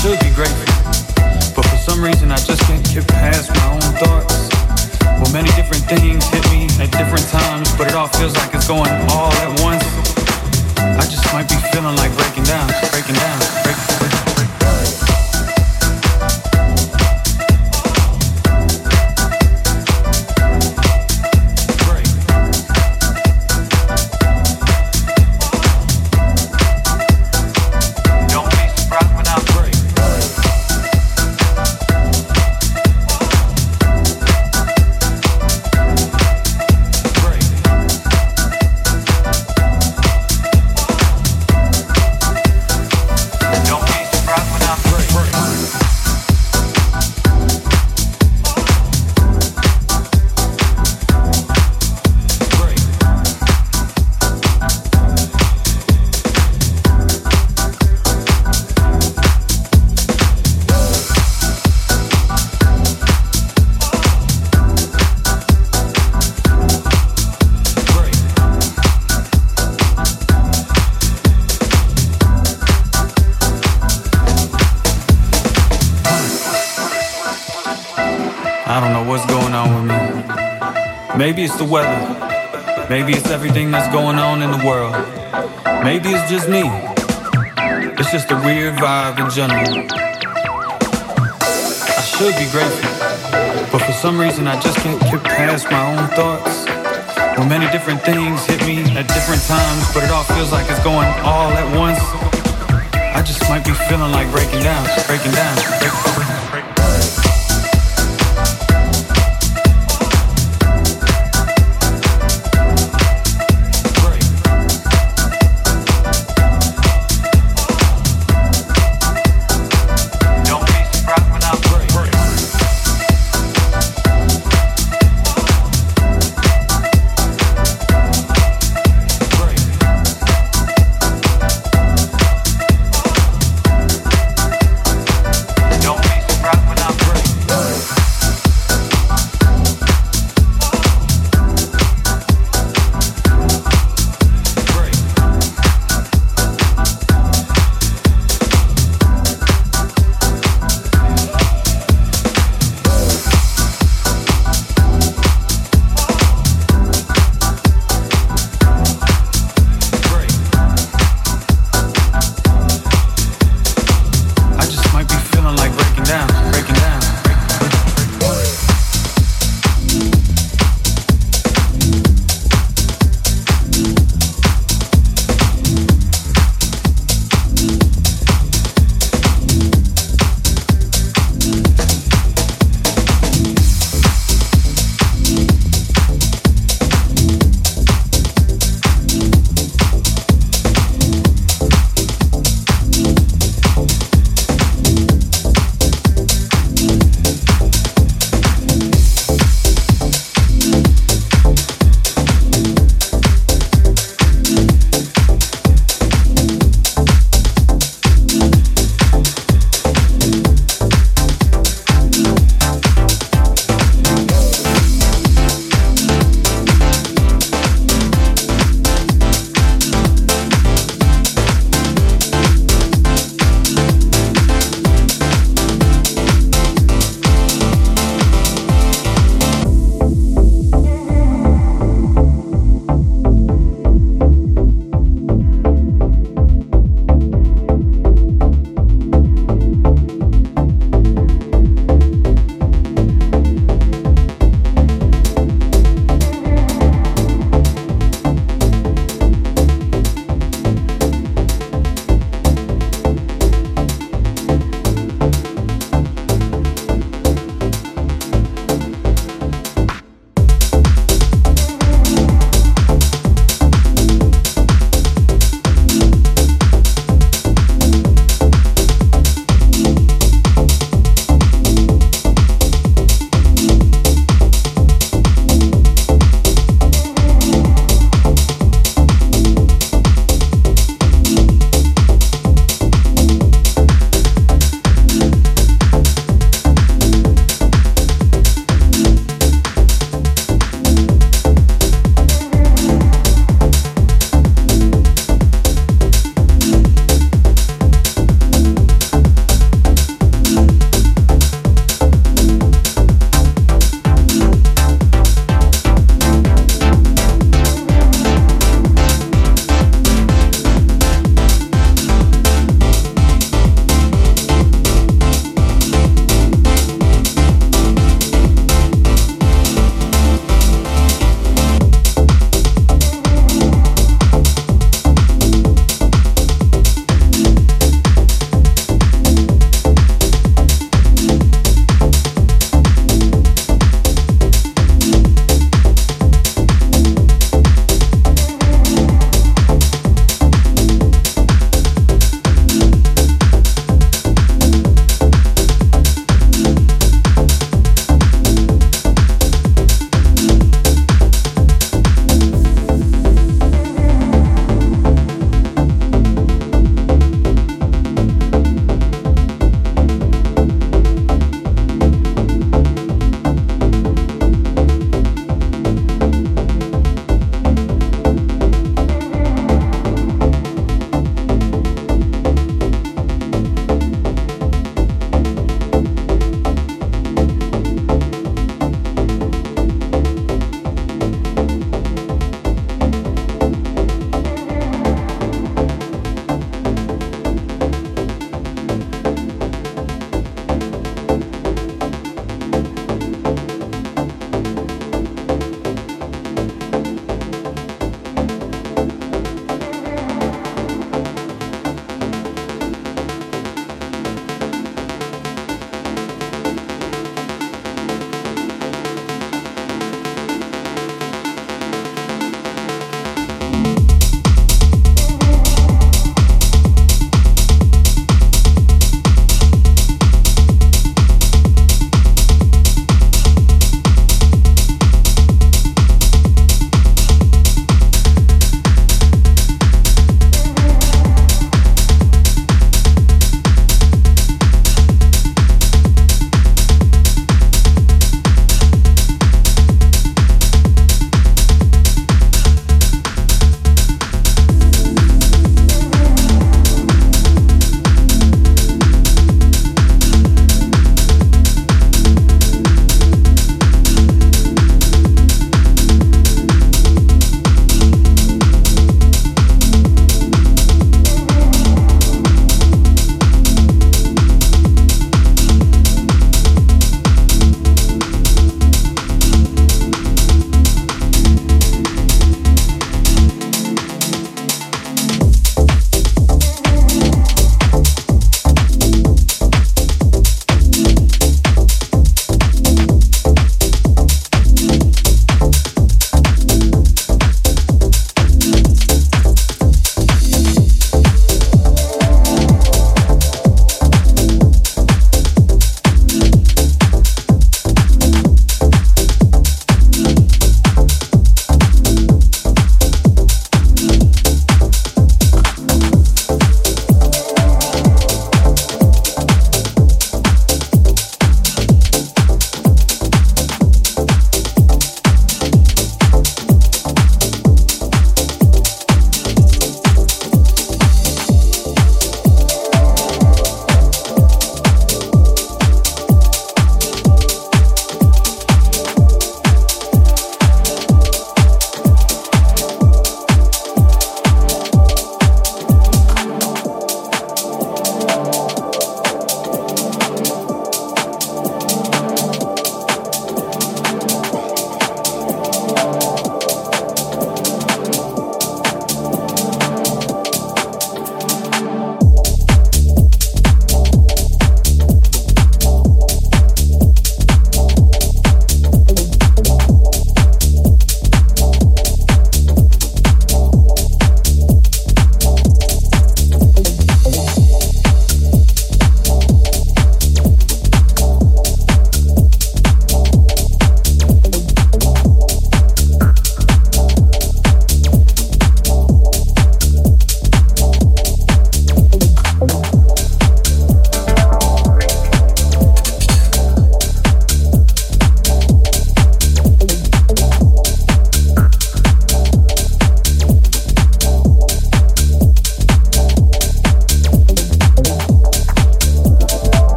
should be grateful, but for some reason I just can't get past my own thoughts. Well, many different things hit me at different times, but it all feels like it's going all at once. I just might be feeling like breaking down, breaking down, breaking down. I should be grateful, but for some reason I just can't get past my own thoughts. Well, many different things hit me at different times, but it all feels like it's going all at once. I just might be feeling like breaking down, breaking down, breaking down.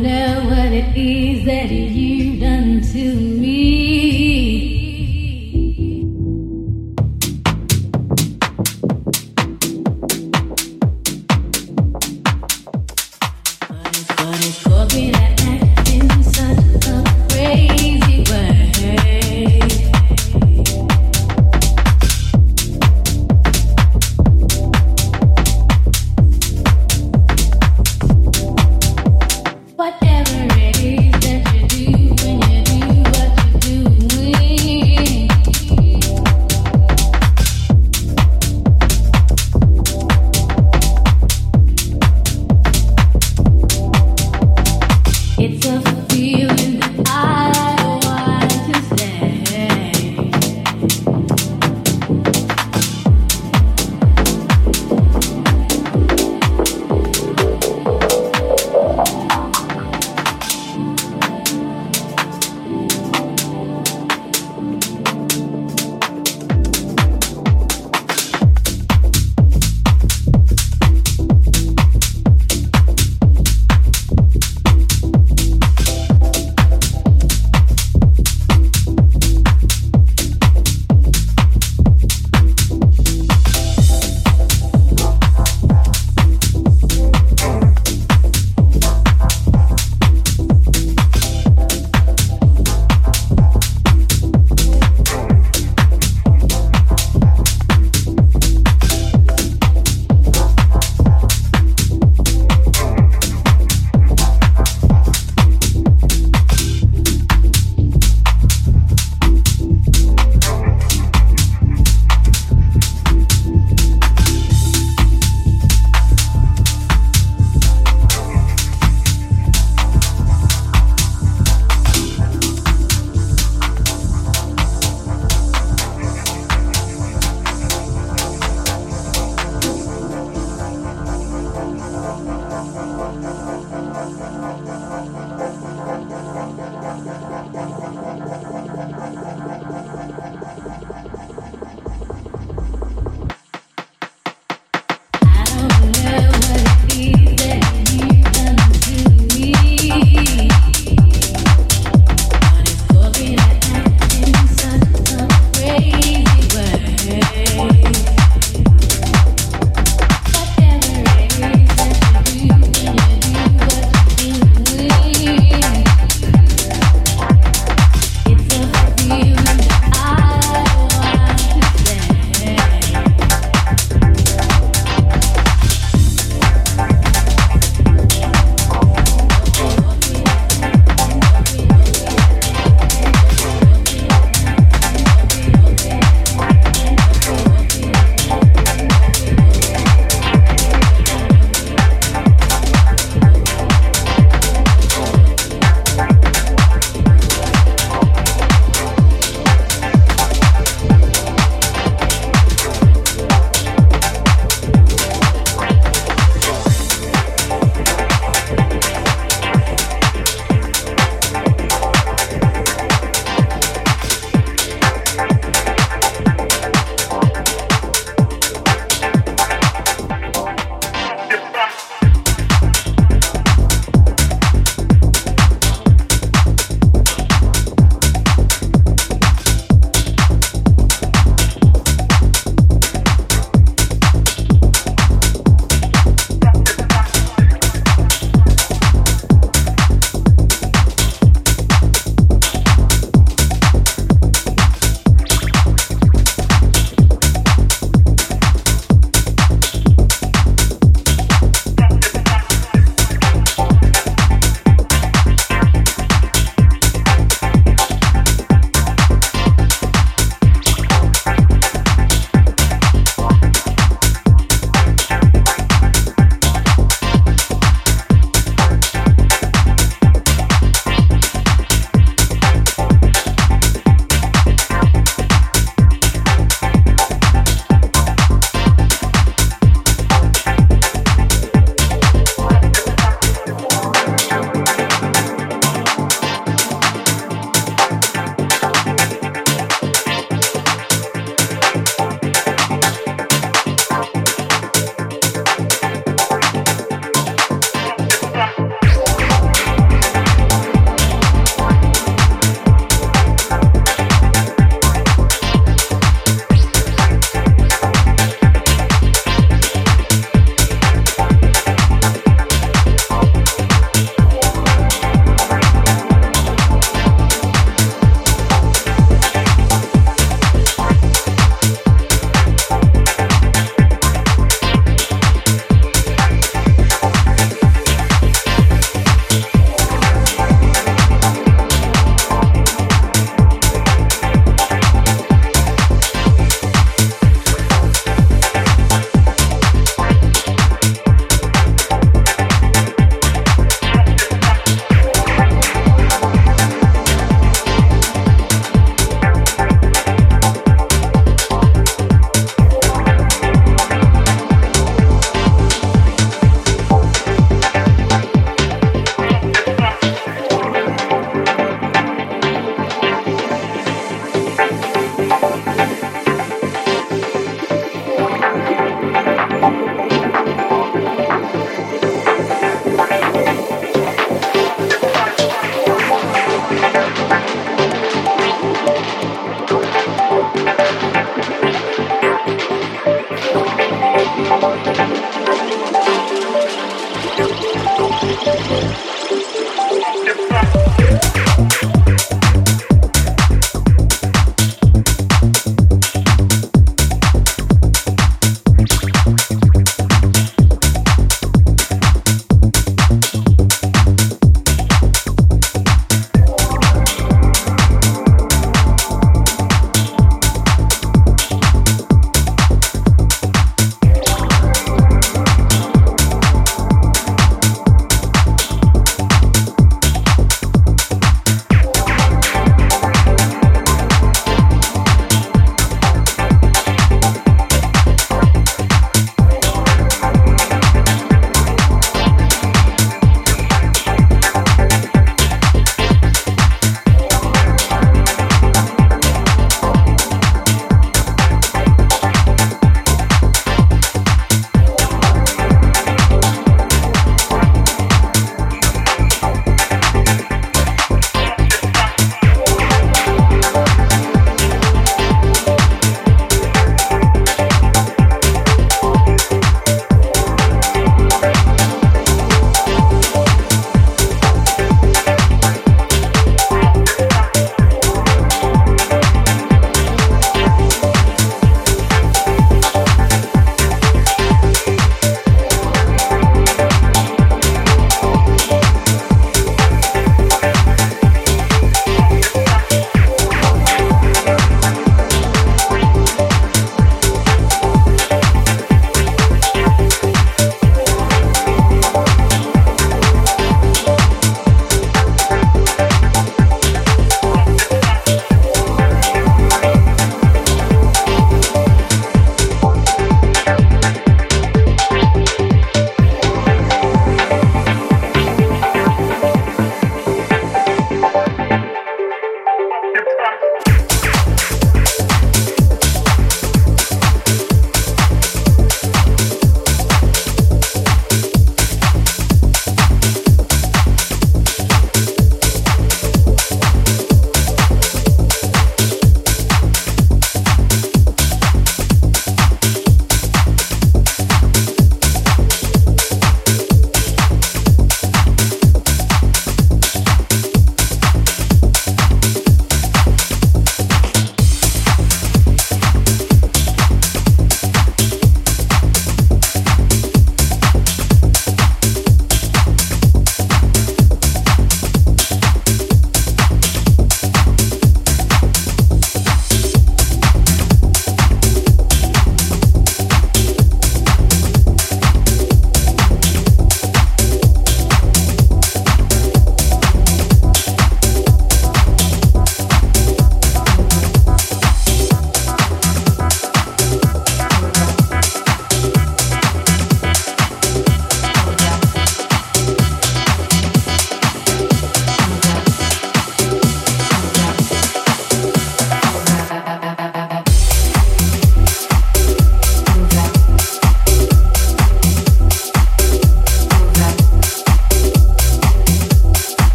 know what it is that you've done to me.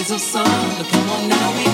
Rays of sun. Come on, now we